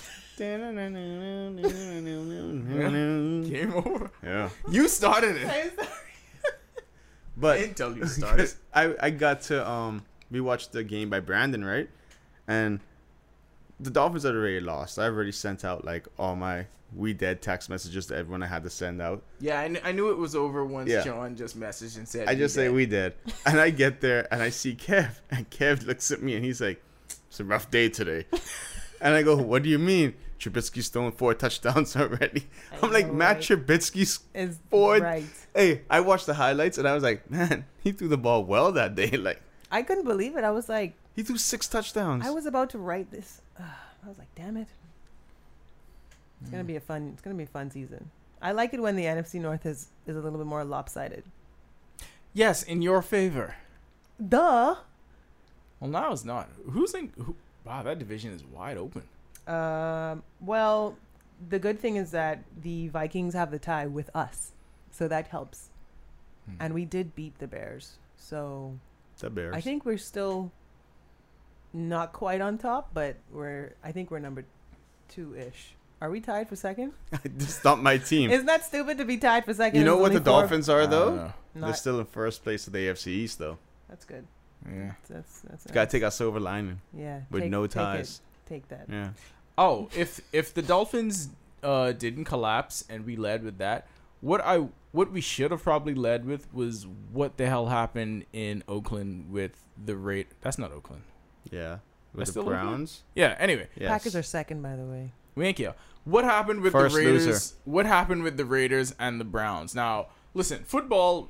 Speaker 2: (laughs)
Speaker 1: Game over.
Speaker 2: Yeah,
Speaker 1: you started it. (laughs) I'm sorry.
Speaker 2: But
Speaker 1: until you started,
Speaker 2: I I got to um we watched the game by Brandon right, and the Dolphins had already lost. I already sent out like all my we dead text messages to everyone I had to send out.
Speaker 1: Yeah, I, kn- I knew it was over once
Speaker 2: Yeah.
Speaker 1: John just messaged and said.
Speaker 2: I just say
Speaker 1: dead.
Speaker 2: we did. And I get there and I see Kev (laughs) and Kev looks at me and he's like, It's a rough day today. (laughs) and I go, What do you mean? Trubisky's thrown four touchdowns already.
Speaker 3: I
Speaker 2: I'm like,
Speaker 3: know,
Speaker 2: Matt
Speaker 3: right?
Speaker 2: Trubisky's
Speaker 3: Is
Speaker 2: Ford.
Speaker 3: right.
Speaker 2: Hey, I watched the highlights and I was like, man, he threw the ball well that day. (laughs) Like
Speaker 3: I couldn't believe it. I was like,
Speaker 2: he threw six touchdowns.
Speaker 3: I was about to write this. I was like, damn it. It's gonna be a fun. It's gonna be a fun season. I like it when the NFC North is is a little bit more lopsided.
Speaker 1: Yes, in your favor.
Speaker 3: Duh.
Speaker 1: Well, now it's not. Who's in? Who, wow, that division is wide open.
Speaker 3: Um. Well, the good thing is that the Vikings have the tie with us, so that helps.
Speaker 1: Hmm.
Speaker 3: And we did beat the Bears, so
Speaker 2: the Bears.
Speaker 3: I think we're still not quite on top, but we're. I think we're number two ish. Are we tied for second? (laughs)
Speaker 2: Just not my team.
Speaker 3: Isn't that stupid to be tied for second?
Speaker 2: you know what the
Speaker 3: four-
Speaker 2: Dolphins are though? They're
Speaker 3: Not,
Speaker 2: still in first place of the AFC East though.
Speaker 3: that's good.
Speaker 1: Yeah.
Speaker 3: That's that's.
Speaker 2: Gotta take our silver lining
Speaker 3: Yeah.
Speaker 2: with
Speaker 3: take-
Speaker 2: no
Speaker 3: take it.
Speaker 2: ties.
Speaker 3: Take that.
Speaker 2: Yeah.
Speaker 1: Oh, if if the Dolphins uh, didn't collapse and we led with that, what I what we should have probably led with was what the hell happened in Oakland with the rate. That's not Oakland.
Speaker 2: Yeah.
Speaker 1: That's
Speaker 2: With the? Browns.
Speaker 1: Yeah. Anyway,
Speaker 2: Yes.
Speaker 3: Packers are second, by the way.
Speaker 1: Thank you. What happened with
Speaker 2: First
Speaker 1: the Raiders?
Speaker 2: loser.
Speaker 1: What happened with the Raiders and the Browns? Now, listen, football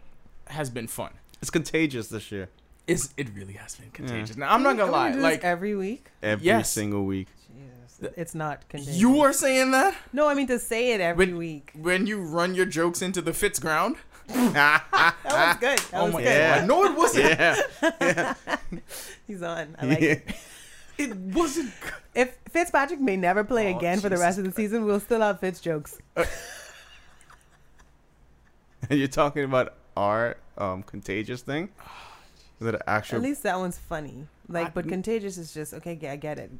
Speaker 1: has been fun.
Speaker 2: It's contagious this year.
Speaker 1: It's, it really has been contagious. Now, I'm not gonna lie.
Speaker 3: do this
Speaker 1: Like
Speaker 3: every week.
Speaker 2: Every
Speaker 1: Yes.
Speaker 2: single week.
Speaker 3: Jesus, it's not contagious.
Speaker 1: you are saying that
Speaker 3: No, I mean to say it every
Speaker 1: When-
Speaker 3: week.
Speaker 1: when you run your jokes into the Fitz ground. (laughs)
Speaker 3: That was good. That
Speaker 1: oh
Speaker 3: was
Speaker 1: my
Speaker 3: good.
Speaker 2: Yeah.
Speaker 1: god! No, it wasn't.
Speaker 2: yeah. (laughs)
Speaker 3: He's on. I like it. (laughs)
Speaker 1: It wasn't.
Speaker 3: If Fitzpatrick may never play
Speaker 1: Oh,
Speaker 3: again for the rest of the season, we'll still have Fitz jokes.
Speaker 2: And you're talking about our um contagious thing? Is it an actual
Speaker 3: At least that one's funny. Like,
Speaker 1: I-
Speaker 3: but contagious is just okay. Yeah, I get it.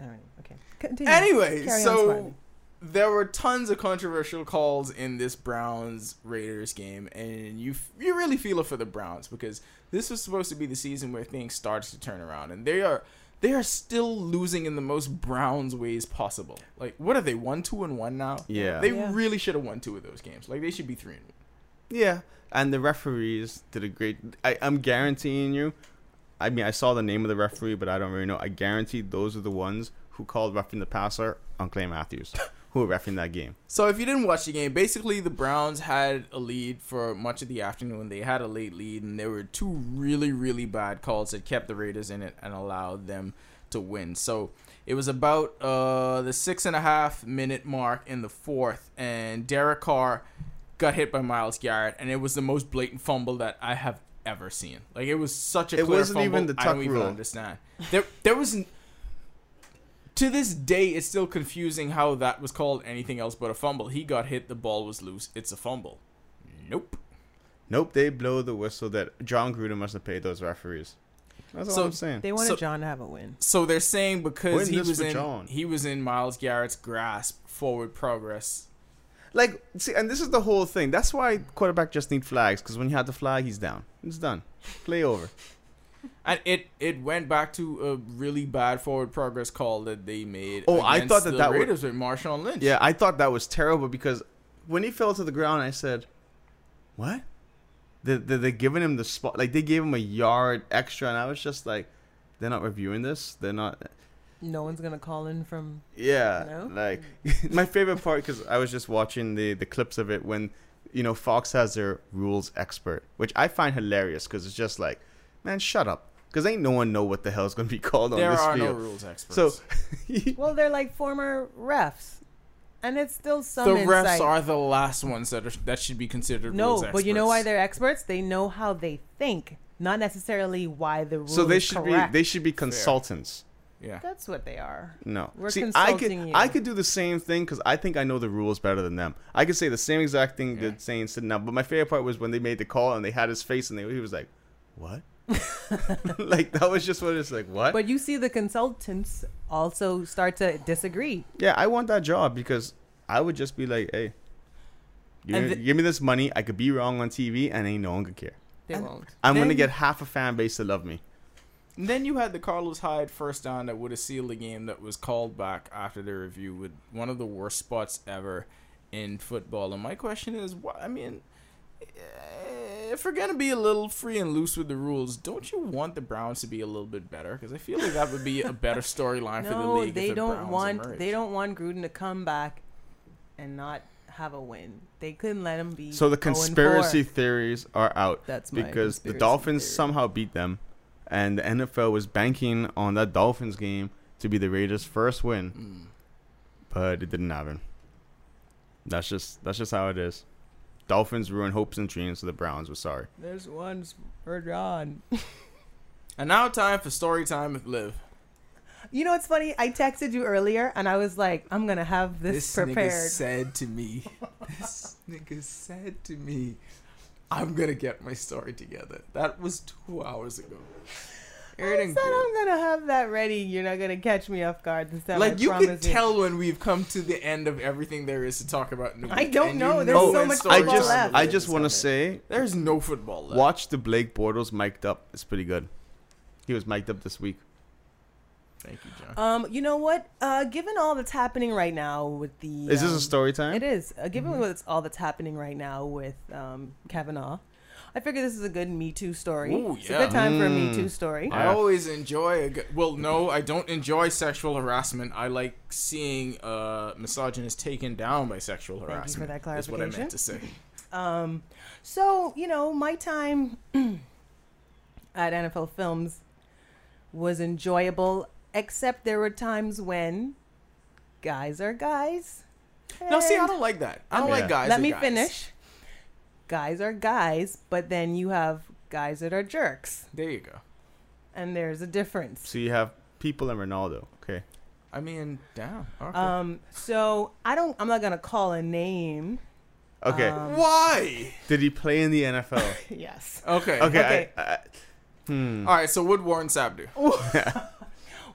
Speaker 3: Okay. All right. Okay. Continue.
Speaker 1: Anyway,
Speaker 3: Carry
Speaker 1: so there were tons of controversial calls in this Browns Raiders game, and you f- you really feel it for the Browns because this was supposed to be the season where things starts to turn around, and they are they are still losing in the most Browns ways possible. Like, what are they one two and one now?
Speaker 2: Yeah.
Speaker 1: They
Speaker 3: Yeah.
Speaker 1: really should have won two of those games. Like, they should be three and one.
Speaker 2: Yeah, and the referees did a great. I, I'm guaranteeing you. I mean, I saw the name of the referee, but I don't really know. I guarantee those are the ones who called roughing the passer on Clay Matthews, who were refing that game.
Speaker 1: So if you didn't watch the game, basically the Browns had a lead for much of the afternoon. They had a late lead, and there were two really, really bad calls that kept the Raiders in it and allowed them to win. So it was about uh, the six and a half minute mark in the fourth, and Derek Carr got hit by Myles Garrett, and it was the most blatant fumble that I have ever seen. Like it was such a
Speaker 2: It
Speaker 1: clear
Speaker 2: wasn't
Speaker 1: fumble.
Speaker 2: even the
Speaker 1: I
Speaker 2: tuck
Speaker 1: don't even
Speaker 2: rule.
Speaker 1: understand. There, there was. To this day, it's still confusing how that was called anything else but a fumble. He got hit, the ball was loose. It's a fumble. Nope.
Speaker 2: Nope, they blow the whistle that Jon Gruden must have paid those referees. That's
Speaker 1: So-
Speaker 2: all I'm saying.
Speaker 3: They wanted
Speaker 1: So-
Speaker 3: John to have a win.
Speaker 1: So they're saying because
Speaker 2: Win
Speaker 1: he was in
Speaker 2: John.
Speaker 1: he was in Myles Garrett's grasp, forward progress.
Speaker 2: Like, see, and this is the whole thing. That's why quarterback just need flags because when you have the flag, he's down. It's done. Play over. (laughs)
Speaker 1: And it it went back to a really bad forward progress call that they made.
Speaker 2: Oh, I thought that
Speaker 1: the
Speaker 2: that
Speaker 1: Raiders with Marshawn Lynch.
Speaker 2: Yeah, I thought that was terrible because when he fell to the ground, I said, "What? They they they giving him the spot? Like they gave him a yard extra?" And I was just like, "They're not reviewing this. They're not."
Speaker 3: No one's gonna call in from.
Speaker 2: Yeah,
Speaker 3: No?
Speaker 2: like (laughs) my favorite part because I was just watching the the clips of it when you know Fox has their rules expert, which I find hilarious because it's just like, man, shut up, because ain't no one know what the hell is going to be called
Speaker 1: there
Speaker 2: on this
Speaker 1: are no
Speaker 2: field.
Speaker 1: rules experts.
Speaker 2: So (laughs)
Speaker 3: Well, they're like former refs, and it's still some
Speaker 1: the refs
Speaker 3: insight.
Speaker 1: are the last ones that are, that should be considered.
Speaker 3: no,
Speaker 1: rules
Speaker 3: but you know why they're experts? They know how they think. not necessarily why the rules.
Speaker 2: So they should
Speaker 3: correct.
Speaker 2: be they should be consultants.
Speaker 1: Yeah.
Speaker 3: That's what they are.
Speaker 2: No.
Speaker 3: We're
Speaker 2: See, I could
Speaker 3: you.
Speaker 2: I could do the same thing because I think I know the rules better than them. I could say the same exact thing
Speaker 1: Yeah.
Speaker 2: that Saint said now. But my favorite part was when they made the call and they had his face and they, he was like, "What?" (laughs) (laughs) like that was just what it's like. What?
Speaker 3: But you see, the consultants also start to disagree.
Speaker 2: yeah, I want that job because I would just be like, "Hey, give,
Speaker 3: And
Speaker 2: me,
Speaker 3: the-
Speaker 2: give me this money. I could be wrong on TV and ain't no one could care.
Speaker 3: They
Speaker 1: And-
Speaker 3: won't.
Speaker 2: I'm gonna get half a fan base to love me."
Speaker 1: And then you had the Carlos Hyde first down that would have sealed the game that was called back after the review with one of the worst spots ever in football. And my question is, why? I mean, eh, if we're gonna be a little free and loose with the rules, don't you want the Browns to be a little bit better? Because I feel like that would be a better storyline for the
Speaker 3: No,
Speaker 1: league. if
Speaker 3: they
Speaker 1: the
Speaker 3: don't
Speaker 1: Browns
Speaker 3: want.
Speaker 1: emerge.
Speaker 3: They don't want Gruden to come back and not have a win. They couldn't let him be.
Speaker 2: So the conspiracy theories are out.
Speaker 3: That's my
Speaker 2: because the Dolphins
Speaker 3: theory.
Speaker 2: somehow beat them, and the NFL was banking on that Dolphins game to be the Raiders' first win,
Speaker 1: Mm.
Speaker 2: but it didn't happen. That's just that's just how it is. Dolphins ruin hopes and dreams, so the Browns were sorry.
Speaker 3: There's one for John. (laughs)
Speaker 1: And now time for story time with Liv.
Speaker 3: You know what's funny? I texted you earlier, and I was like, "I'm gonna have this,
Speaker 1: this
Speaker 3: prepared."
Speaker 1: said to me, (laughs) this nigga said to me, I'm gonna get my story together. That was two hours ago.
Speaker 3: I
Speaker 1: Aaron
Speaker 3: said I'm gonna have that ready. You're not gonna catch me off guard this time.
Speaker 1: like
Speaker 3: I
Speaker 1: you
Speaker 3: promise
Speaker 1: can tell when we've come to the end of everything there is to talk about. In the
Speaker 3: I don't
Speaker 1: and
Speaker 3: know.
Speaker 1: you
Speaker 3: There's so
Speaker 1: when
Speaker 3: much
Speaker 1: story
Speaker 2: I just
Speaker 3: left.
Speaker 2: I just want to say,
Speaker 1: there's no football left.
Speaker 2: watch the Blake Bortles mic'd up. It's pretty good. He was mic'd up this week.
Speaker 1: Thank you, John.
Speaker 3: Um, you know what? Uh, given all that's happening right now with the
Speaker 2: Is this
Speaker 3: um,
Speaker 2: a story time?
Speaker 3: It is. Uh, given
Speaker 1: Mhm.
Speaker 3: what's all that's happening right now with um, Kavanaugh, I figure this is a good Me Too story.
Speaker 1: Ooh,
Speaker 3: It's a good time for a Me
Speaker 2: Mm.
Speaker 3: Too story.
Speaker 1: I
Speaker 2: Yeah.
Speaker 1: always enjoy a good. Well, no, I don't enjoy sexual harassment. I like seeing uh, misogynist taken down by sexual harassment.
Speaker 3: Thank you for
Speaker 1: harassment.
Speaker 3: that
Speaker 1: Is what I
Speaker 3: clarification.
Speaker 1: meant to say.
Speaker 3: Um, so you know, my time (clears throat) at NFL Films was enjoyable, except there were times when guys are guys.
Speaker 1: No, see, I don't like that. I don't
Speaker 2: Yeah.
Speaker 1: like guys.
Speaker 3: Let me
Speaker 1: guys.
Speaker 3: finish. Guys are guys, but then you have guys that are jerks,
Speaker 1: There you go.
Speaker 3: and there's a difference.
Speaker 2: So you have people and Ronaldo. Okay.
Speaker 1: I mean, damn. Okay.
Speaker 3: Um, so I don't. I'm not gonna call a name.
Speaker 2: Okay.
Speaker 3: Um,
Speaker 1: Why?
Speaker 2: Did he play in the NFL? (laughs)
Speaker 3: yes.
Speaker 1: Okay.
Speaker 2: Okay.
Speaker 3: Okay.
Speaker 2: I, I, hmm.
Speaker 1: All right. So what Warren Sapp do? (laughs) (laughs)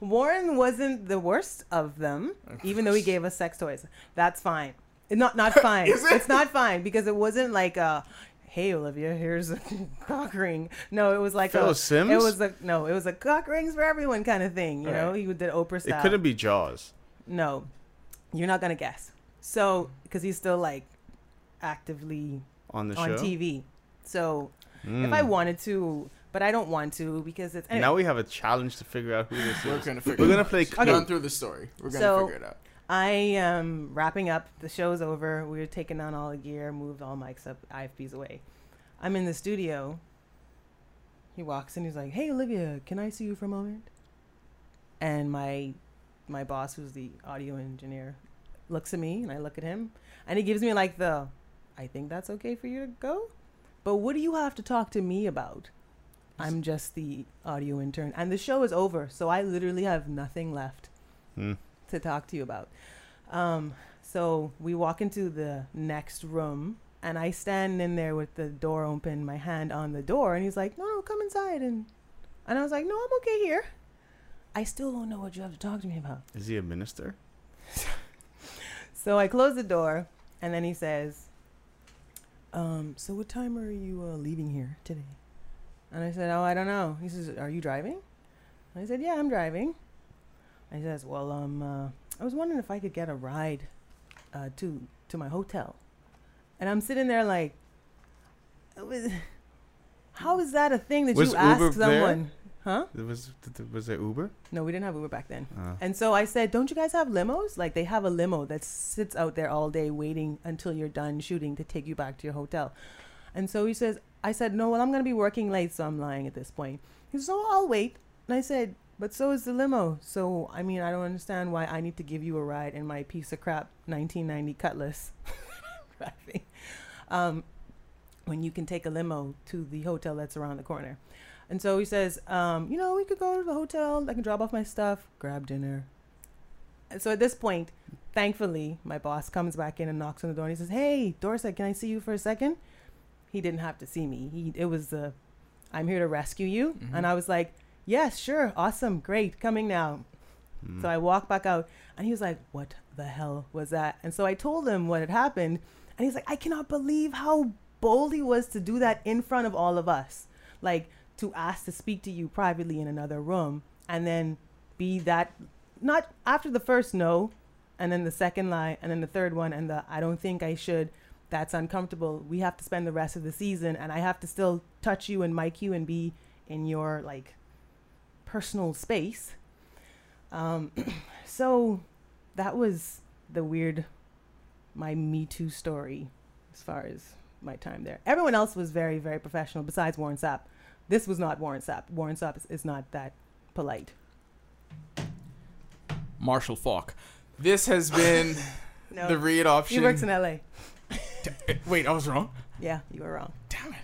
Speaker 3: Warren wasn't the worst of them, even though he gave us sex toys. That's fine. Not not (laughs) fine.
Speaker 1: It?
Speaker 3: It's not fine because it wasn't like a, hey Olivia, here's a (laughs) cock ring. No, it was like
Speaker 2: Phil
Speaker 3: a.
Speaker 2: Simms?
Speaker 3: It was a no. It was a cock rings for everyone kind of thing. You know,
Speaker 1: Right.
Speaker 3: he did Oprah
Speaker 2: stuff.
Speaker 3: It
Speaker 2: couldn't be Jaws.
Speaker 3: No, you're not gonna guess. So because he's still like actively
Speaker 2: on the
Speaker 3: on
Speaker 2: show.
Speaker 3: TV. So if
Speaker 2: Mm.
Speaker 3: I wanted to, but I don't want to because it's anyway,
Speaker 2: Now we have a challenge to figure out who this is.
Speaker 1: We're
Speaker 2: is.
Speaker 1: gonna figure.
Speaker 2: We're gonna
Speaker 1: out.
Speaker 2: play.
Speaker 1: Run
Speaker 2: Clue.
Speaker 1: through the story. We're gonna
Speaker 3: So-
Speaker 1: figure it out.
Speaker 3: I am wrapping up. The show's over. We are taking down all the gear, moved all mics up, IFBs away. I'm in the studio. He walks in. He's like, "Hey, Olivia, can I see you for a moment?" And my my boss, who's the audio engineer, looks at me, and I look at him, and he gives me like the, "I think that's okay for you to go." But what do you have to talk to me about? I'm just the audio intern, and the show is over, so I literally have nothing left
Speaker 2: Hmm.
Speaker 3: to talk to you about. Um, so we walk into the next room, and I stand in there with the door open, my hand on the door, and he's like, "No, no, come inside." And and I was like, "No, I'm okay here." I still don't know what you have to talk to me about.
Speaker 2: Is he a minister? (laughs)
Speaker 3: So I close the door, and then he says, um, "So what time are you uh, leaving here today?" And I said, "Oh, I don't know." He says, "Are you driving?" And I said, "Yeah, I'm driving." And he says, "Well, um, uh, I was wondering if I could get a ride uh, to to my hotel." And I'm sitting there like, "How is that a thing that
Speaker 2: Was
Speaker 3: you ask
Speaker 2: Uber there?
Speaker 3: someone?" Huh?
Speaker 2: It was was it Uber?
Speaker 3: No, we didn't have Uber back then.
Speaker 2: Uh,
Speaker 3: And so I said, "Don't you guys have limos? Like they have a limo that sits out there all day waiting until you're done shooting to take you back to your hotel." And so he says, "I said, no, well, I'm going to be working late, so I'm lying at this point." He says, "Oh, I'll wait." And I said, "But so is the limo. So I mean, I don't understand why I need to give you a ride in my piece of crap 1990 Cutlass (laughs) driving, um, when you can take a limo to the hotel that's around the corner." And so he says, um, you know, we could go to the hotel. I can drop off my stuff, grab dinner. And so at this point, thankfully, my boss comes back in and knocks on the door and he says, "Hey, Dorset, can I see you for a second? He didn't have to see me. He it was the, I'm here to rescue you.
Speaker 1: Mhm.
Speaker 3: And I was like, yes, sure, awesome, great, coming now.
Speaker 2: Mm.
Speaker 3: So I walked back out, and he was like, "What the hell was that?" And so I told him what had happened, and he's like, "I cannot believe how bold he was to do that in front of all of us, like to ask to speak to you privately in another room, and then be that not after the first no, and then the second lie, and then the third one, and the I don't think I should." That's uncomfortable. We have to spend the rest of the season, and I have to still touch you and mic you and be in your like personal space. Um, (clears throat) so that was the weird, my Me Too story as far as my time there. Everyone else was very, very professional besides Warren Sapp. This was not Warren Sapp. Warren Sapp is, is not that polite.
Speaker 1: Marshall Faulk. This has been (laughs)
Speaker 3: No,
Speaker 1: the read option.
Speaker 3: he works in L.A. (laughs)
Speaker 1: Wait, I was wrong.
Speaker 3: Yeah, you were wrong.
Speaker 1: Damn it.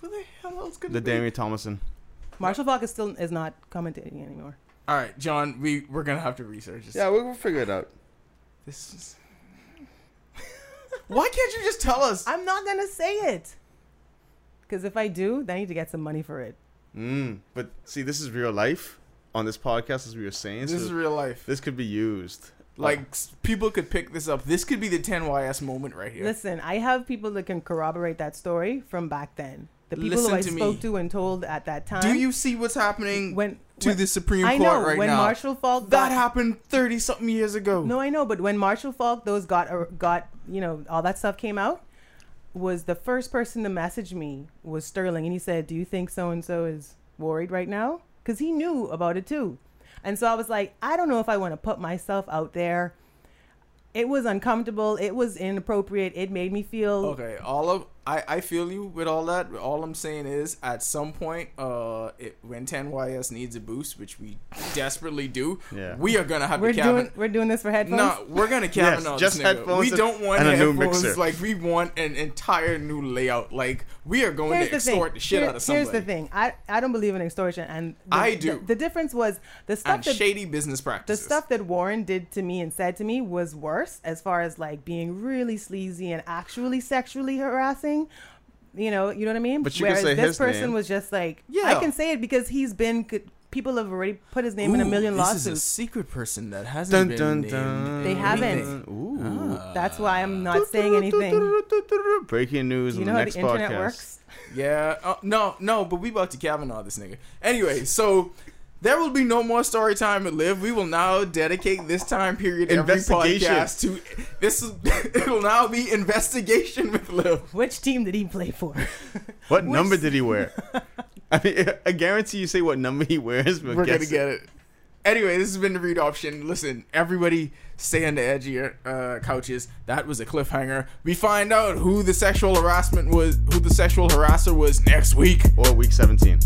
Speaker 1: Who the hell else could
Speaker 2: The
Speaker 1: it be?
Speaker 2: Damian Thomason.
Speaker 3: Marshall Faulk is still is not commentating anymore.
Speaker 1: All right, John. We we're gonna have to research this.
Speaker 2: Yeah, we'll, we'll figure it out.
Speaker 1: This is. (laughs) Why can't you just tell us?
Speaker 3: I'm not gonna say it because if I do, then I need to get some money for it.
Speaker 2: Mm. But see, this is real life on this podcast, as we were saying.
Speaker 1: This
Speaker 2: so
Speaker 1: is real life.
Speaker 2: this could be used.
Speaker 1: Like people could pick this up. This could be the 10YS moment right here.
Speaker 3: Listen, I have people that can corroborate that story from back then. The people
Speaker 1: Listen
Speaker 3: who I
Speaker 1: to
Speaker 3: spoke
Speaker 1: me.
Speaker 3: to and told at that time.
Speaker 1: Do you see what's happening
Speaker 3: when
Speaker 1: to
Speaker 3: when-
Speaker 1: the Supreme
Speaker 3: I
Speaker 1: Court
Speaker 3: know
Speaker 1: right
Speaker 3: when
Speaker 1: now?
Speaker 3: Marshall Faulk
Speaker 1: that
Speaker 3: got,
Speaker 1: happened 30 something years ago.
Speaker 3: No, I know, but when Marshall Faulk those got uh, got you know all that stuff came out, was the first person to message me was Sterling, and he said, "Do you think so and so is worried right now?" Because he knew about it too, and so I was like, I don't know if I want to put myself out there. It was uncomfortable. It was inappropriate. It made me feel
Speaker 1: Okay, all of I, I feel you with all that. All I'm saying is, at some point, uh, it, when 10YS needs a boost, which we desperately do,
Speaker 2: Yeah.
Speaker 1: we are gonna have
Speaker 3: we're
Speaker 1: to Kevin.
Speaker 3: doing we're doing this for headphones.
Speaker 1: No, we're gonna Kevin
Speaker 2: Yes,
Speaker 1: on
Speaker 2: just
Speaker 1: this nigga.
Speaker 2: headphones
Speaker 1: We don't want
Speaker 2: and a new
Speaker 1: headphones.
Speaker 2: mixer.
Speaker 1: Like we want an entire new layout. Like we are going
Speaker 3: here's
Speaker 1: to
Speaker 3: the
Speaker 1: extort the shit
Speaker 3: Here-
Speaker 1: out of somebody.
Speaker 3: Here's the thing. I, I don't believe in extortion, and the,
Speaker 1: I do.
Speaker 3: The, the difference was the stuff
Speaker 1: And
Speaker 3: that
Speaker 1: shady business practices.
Speaker 3: the stuff that Warren did to me and said to me was worse, as far as like being really sleazy and actually sexually harassing. You know, you know what I mean.
Speaker 2: But you can
Speaker 3: Whereas
Speaker 2: say
Speaker 3: this
Speaker 2: his
Speaker 3: person
Speaker 2: name.
Speaker 3: was just like,
Speaker 1: Yeah.
Speaker 3: I can say it because he's been. People have already put his name in a
Speaker 1: million
Speaker 3: million
Speaker 1: this is a secret person that hasn't
Speaker 2: Dun,
Speaker 1: been
Speaker 2: dun,
Speaker 1: named.
Speaker 2: dun.
Speaker 3: They haven't.
Speaker 2: Ooh.
Speaker 1: Ah.
Speaker 3: That's why I'm not saying anything.
Speaker 2: Breaking news
Speaker 3: You know how
Speaker 2: next
Speaker 3: the internet works.
Speaker 1: Yeah. Uh, no, no, but we about to Kavanaugh this nigga. Anyway, so there will be no more story time at Live. We will now dedicate this time period every
Speaker 2: Investigation.
Speaker 1: podcast to this. Is, (laughs) it will now be investigation with Liv.
Speaker 3: Which team did he play for?
Speaker 2: What
Speaker 3: Which-
Speaker 2: number did he wear? (laughs) I mean, (laughs) I guarantee you say what number he wears.
Speaker 1: We're gonna
Speaker 2: guess
Speaker 1: get it. Anyway, this has been the read option. Listen, everybody stay on the edge of your uh, couches. That was a cliffhanger. We find out who the sexual harassment was, who the sexual harasser was next week.
Speaker 2: Or week 17.